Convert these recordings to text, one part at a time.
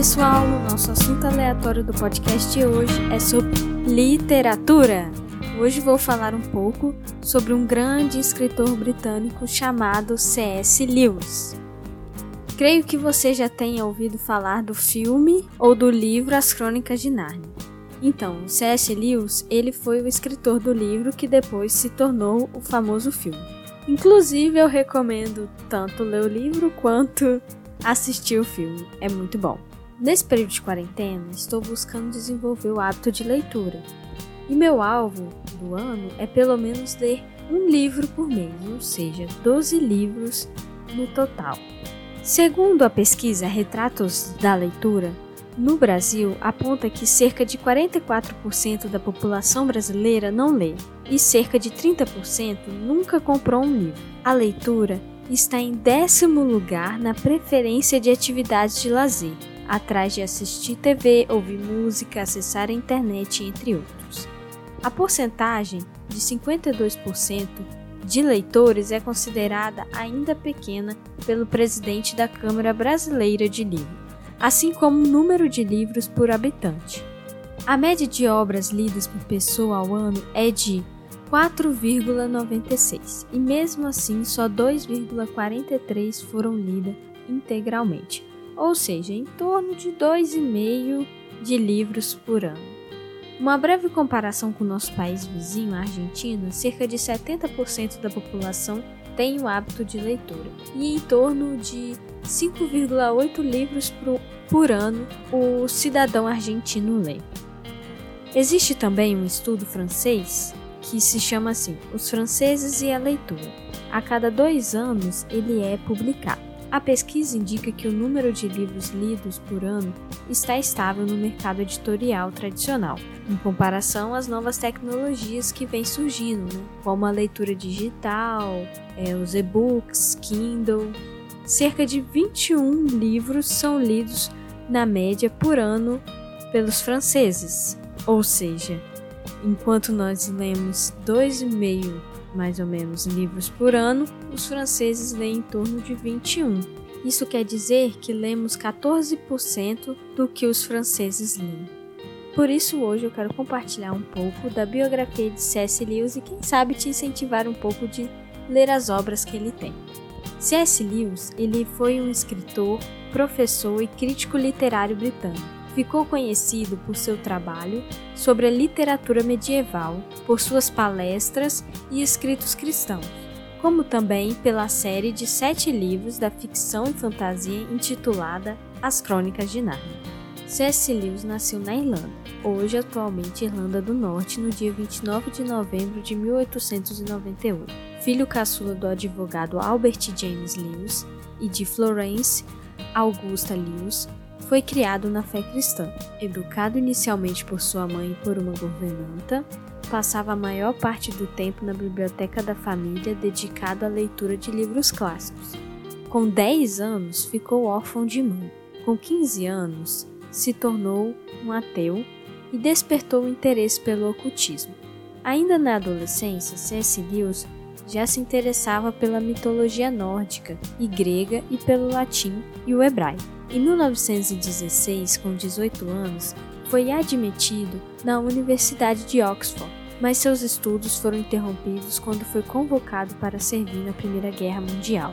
pessoal, nosso assunto aleatório do podcast de hoje é sobre literatura. Hoje vou falar um pouco sobre um grande escritor britânico chamado C.S. Lewis. Creio que você já tenha ouvido falar do filme ou do livro As Crônicas de Nárnia. Então, C.S. Lewis, ele foi o escritor do livro que depois se tornou o famoso filme. Inclusive, eu recomendo tanto ler o livro quanto assistir o filme. É muito bom. Nesse período de quarentena, estou buscando desenvolver o hábito de leitura. E meu alvo do ano é pelo menos ler um livro por mês, ou seja, 12 livros no total. Segundo a pesquisa Retratos da Leitura, no Brasil aponta que cerca de 44% da população brasileira não lê e cerca de 30% nunca comprou um livro. A leitura está em décimo lugar na preferência de atividades de lazer, atrás de assistir TV, ouvir música, acessar a internet, entre outros. A porcentagem de 52% de leitores é considerada ainda pequena pelo presidente da Câmara Brasileira de Livro, assim como o número de livros por habitante. A média de obras lidas por pessoa ao ano é de 4,96 e mesmo assim só 2,43 foram lidas integralmente, ou seja, em torno de 2,5 de livros por ano. Uma breve comparação com o nosso país vizinho, a Argentina, cerca de 70% da população tem o hábito de leitura e em torno de 5,8 livros por, ano o cidadão argentino lê. Existe também um estudo francês que se chama assim: Os Franceses e a Leitura. A cada dois anos ele é publicado. A pesquisa indica que o número de livros lidos por ano está estável no mercado editorial tradicional, em comparação às novas tecnologias que vêm surgindo, né? como a leitura digital, é, os e-books, Kindle. Cerca de 21 livros são lidos na média por ano pelos franceses, ou seja, Enquanto nós lemos 2,5 mais ou menos livros por ano, os franceses leem em torno de 21. Isso quer dizer que lemos 14% do que os franceses leem. Por isso hoje eu quero compartilhar um pouco da biografia de C.S. Lewis e quem sabe te incentivar um pouco de ler as obras que ele tem. C.S. Lewis, ele foi um escritor, professor e crítico literário britânico ficou conhecido por seu trabalho sobre a literatura medieval, por suas palestras e escritos cristãos, como também pela série de sete livros da ficção e fantasia intitulada As Crônicas de Nárnia. C.S. Lewis nasceu na Irlanda, hoje atualmente Irlanda do Norte, no dia 29 de novembro de 1898. Filho caçula do advogado Albert James Lewis e de Florence Augusta Lewis, foi criado na fé cristã. Educado inicialmente por sua mãe e por uma governanta, passava a maior parte do tempo na biblioteca da família dedicado à leitura de livros clássicos. Com 10 anos, ficou órfão de mãe. Com 15 anos, se tornou um ateu e despertou o interesse pelo ocultismo. Ainda na adolescência, C.S. Lewis já se interessava pela mitologia nórdica e grega e pelo latim e o hebraico. Em 1916, com 18 anos, foi admitido na Universidade de Oxford, mas seus estudos foram interrompidos quando foi convocado para servir na Primeira Guerra Mundial.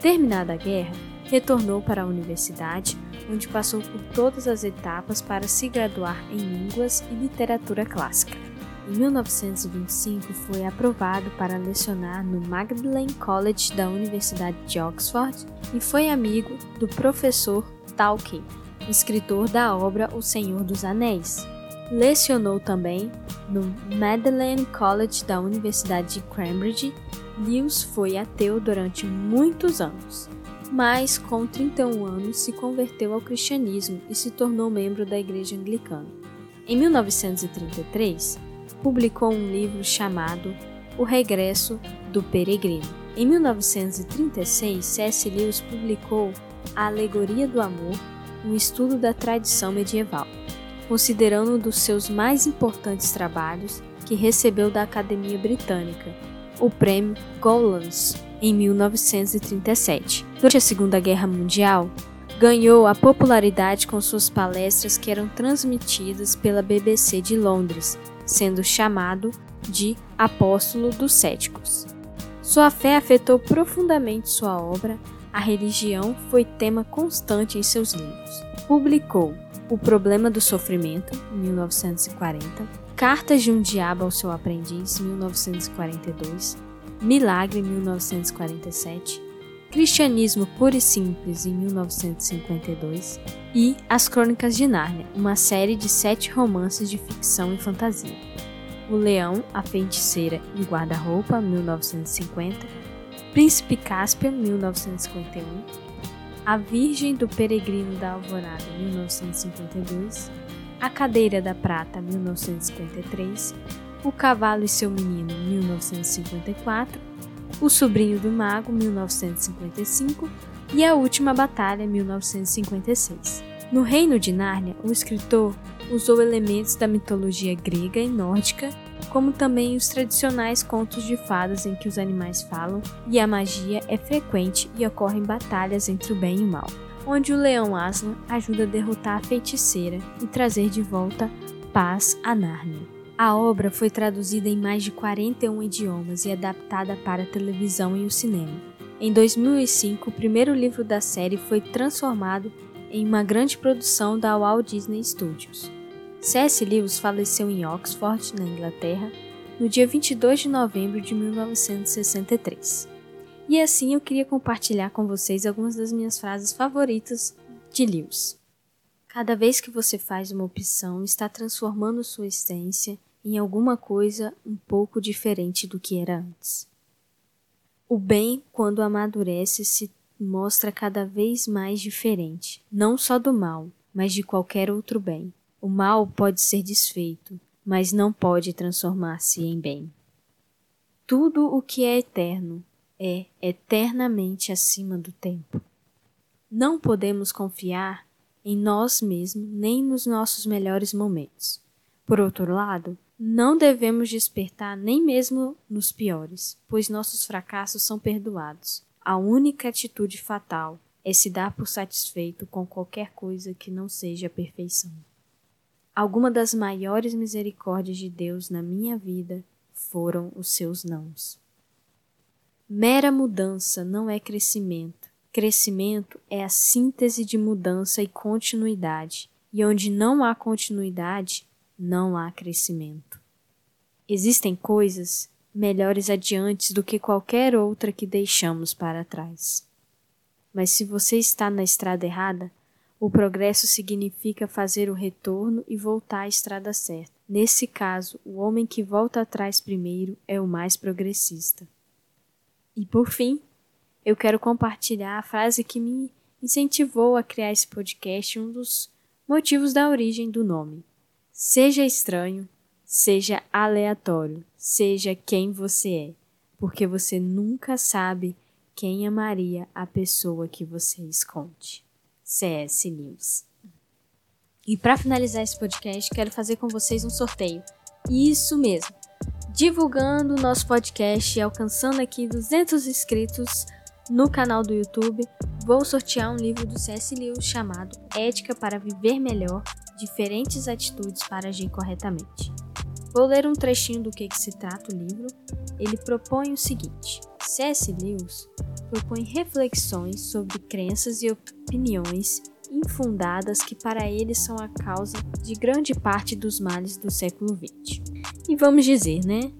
Terminada a guerra, retornou para a universidade, onde passou por todas as etapas para se graduar em línguas e literatura clássica. Em 1925, foi aprovado para lecionar no Magdalen College da Universidade de Oxford e foi amigo do professor Tolkien, escritor da obra O Senhor dos Anéis. Lecionou também no Magdalen College da Universidade de Cambridge. Lewis foi ateu durante muitos anos, mas com 31 anos se converteu ao cristianismo e se tornou membro da Igreja Anglicana. Em 1933, publicou um livro chamado O Regresso do Peregrino. Em 1936, C.S. Lewis publicou a Alegoria do Amor, um estudo da tradição medieval, considerando um dos seus mais importantes trabalhos que recebeu da Academia Britânica, o Prêmio Gollancz, em 1937. Durante a Segunda Guerra Mundial, ganhou a popularidade com suas palestras que eram transmitidas pela BBC de Londres, sendo chamado de Apóstolo dos Céticos. Sua fé afetou profundamente sua obra, a religião foi tema constante em seus livros. Publicou O Problema do Sofrimento, 1940, Cartas de um Diabo ao seu Aprendiz, 1942, Milagre, 1947, Cristianismo Puro e Simples, em 1952, e As Crônicas de Nárnia, uma série de sete romances de ficção e fantasia. O Leão, a Feiticeira e o Guarda-Roupa, 1950, Príncipe Cáspio, 1951, A Virgem do Peregrino da Alvorada, 1952, A Cadeira da Prata, 1953, O Cavalo e seu Menino, 1954, o Sobrinho do Mago, 1955, e A Última Batalha, 1956. No Reino de Nárnia, o escritor usou elementos da mitologia grega e nórdica, como também os tradicionais contos de fadas em que os animais falam e a magia é frequente e ocorrem batalhas entre o bem e o mal, onde o leão Aslan ajuda a derrotar a feiticeira e trazer de volta paz a Nárnia. A obra foi traduzida em mais de 41 idiomas e adaptada para a televisão e o cinema. Em 2005, o primeiro livro da série foi transformado em uma grande produção da Walt Disney Studios. C.S. Lewis faleceu em Oxford, na Inglaterra, no dia 22 de novembro de 1963. E assim eu queria compartilhar com vocês algumas das minhas frases favoritas de Lewis. Cada vez que você faz uma opção, está transformando sua essência em alguma coisa um pouco diferente do que era antes. O bem, quando amadurece, se mostra cada vez mais diferente, não só do mal, mas de qualquer outro bem. O mal pode ser desfeito, mas não pode transformar-se em bem. Tudo o que é eterno é eternamente acima do tempo. Não podemos confiar em nós mesmos nem nos nossos melhores momentos. Por outro lado, não devemos despertar nem mesmo nos piores, pois nossos fracassos são perdoados. A única atitude fatal é se dar por satisfeito com qualquer coisa que não seja a perfeição. Alguma das maiores misericórdias de Deus na minha vida foram os seus nãos. Mera mudança não é crescimento. Crescimento é a síntese de mudança e continuidade, e onde não há continuidade, não há crescimento. Existem coisas melhores adiante do que qualquer outra que deixamos para trás. Mas se você está na estrada errada, o progresso significa fazer o retorno e voltar à estrada certa. Nesse caso, o homem que volta atrás primeiro é o mais progressista. E por fim, eu quero compartilhar a frase que me incentivou a criar esse podcast, um dos motivos da origem do nome. Seja estranho, seja aleatório, seja quem você é, porque você nunca sabe quem amaria a pessoa que você esconde. CS News. E para finalizar esse podcast, quero fazer com vocês um sorteio. Isso mesmo. Divulgando o nosso podcast e alcançando aqui 200 inscritos no canal do YouTube, vou sortear um livro do C.S. Lewis chamado Ética para Viver Melhor diferentes atitudes para agir corretamente. Vou ler um trechinho do que, que se trata o livro. Ele propõe o seguinte: C.S. Lewis propõe reflexões sobre crenças e opiniões infundadas que para ele são a causa de grande parte dos males do século XX. E vamos dizer, né?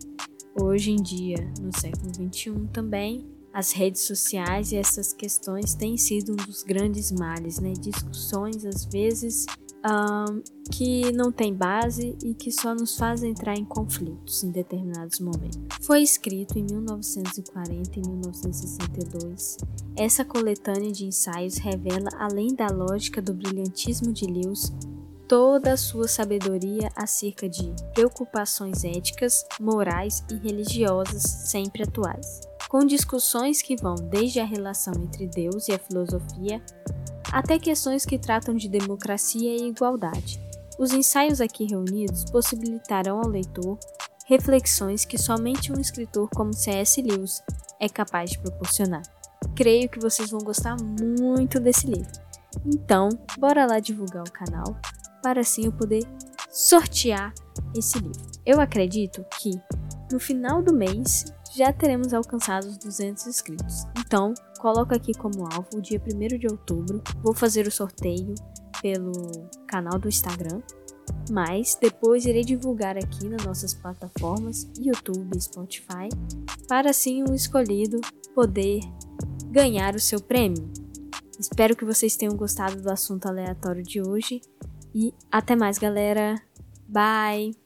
Hoje em dia, no século XXI também, as redes sociais e essas questões têm sido um dos grandes males, né? Discussões às vezes um, que não tem base e que só nos faz entrar em conflitos em determinados momentos. Foi escrito em 1940 e 1962. Essa coletânea de ensaios revela, além da lógica do brilhantismo de Lewis, toda a sua sabedoria acerca de preocupações éticas, morais e religiosas sempre atuais, com discussões que vão desde a relação entre Deus e a filosofia até questões que tratam de democracia e igualdade. Os ensaios aqui reunidos possibilitarão ao leitor reflexões que somente um escritor como C.S. Lewis é capaz de proporcionar. Creio que vocês vão gostar muito desse livro. Então, bora lá divulgar o canal para assim eu poder sortear esse livro. Eu acredito que no final do mês já teremos alcançado os 200 inscritos. Então, coloco aqui como alvo o dia 1 de outubro. Vou fazer o sorteio pelo canal do Instagram, mas depois irei divulgar aqui nas nossas plataformas YouTube e Spotify, para assim o escolhido poder ganhar o seu prêmio. Espero que vocês tenham gostado do assunto aleatório de hoje e até mais, galera. Bye!